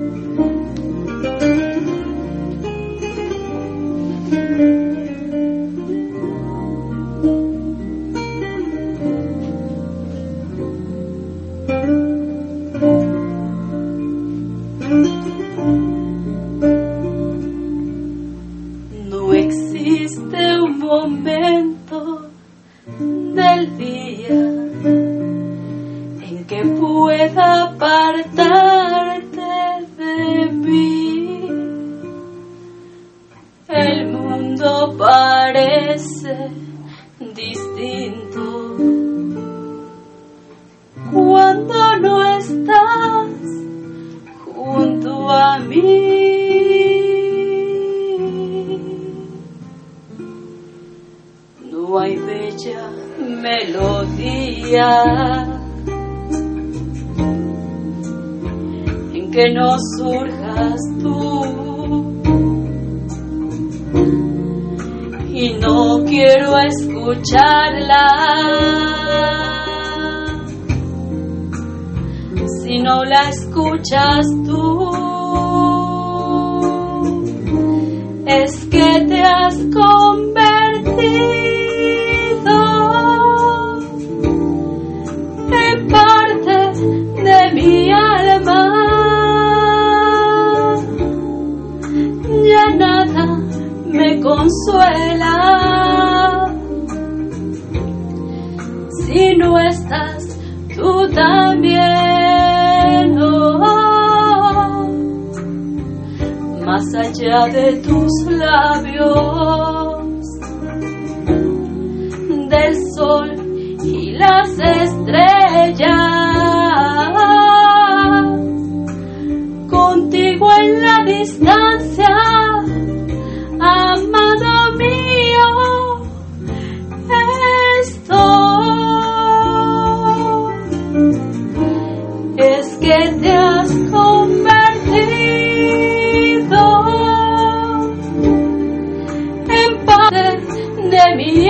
No existe un momento del día en que pueda apartar. mundo parece distinto cuando no estás junto a mí. No hay bella melodía en que no surjas tú. y no quiero escucharla. Si no la escuchas tú, es que te has. consuela. Si no estás tú también, oh, más allá de tus labios, del sol y las estrellas, contigo en la distancia.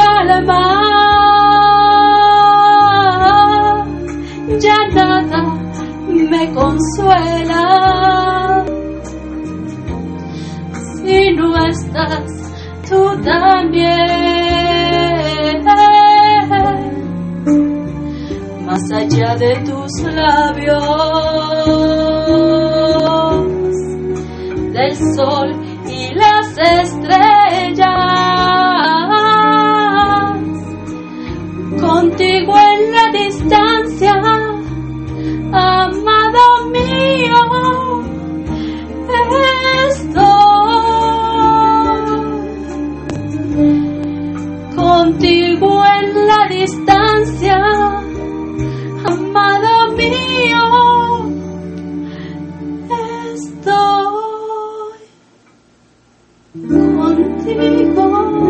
alma, ya nada me consuela. Si no estás tú también, más allá de tus labios, del sol y las estrellas. hijos.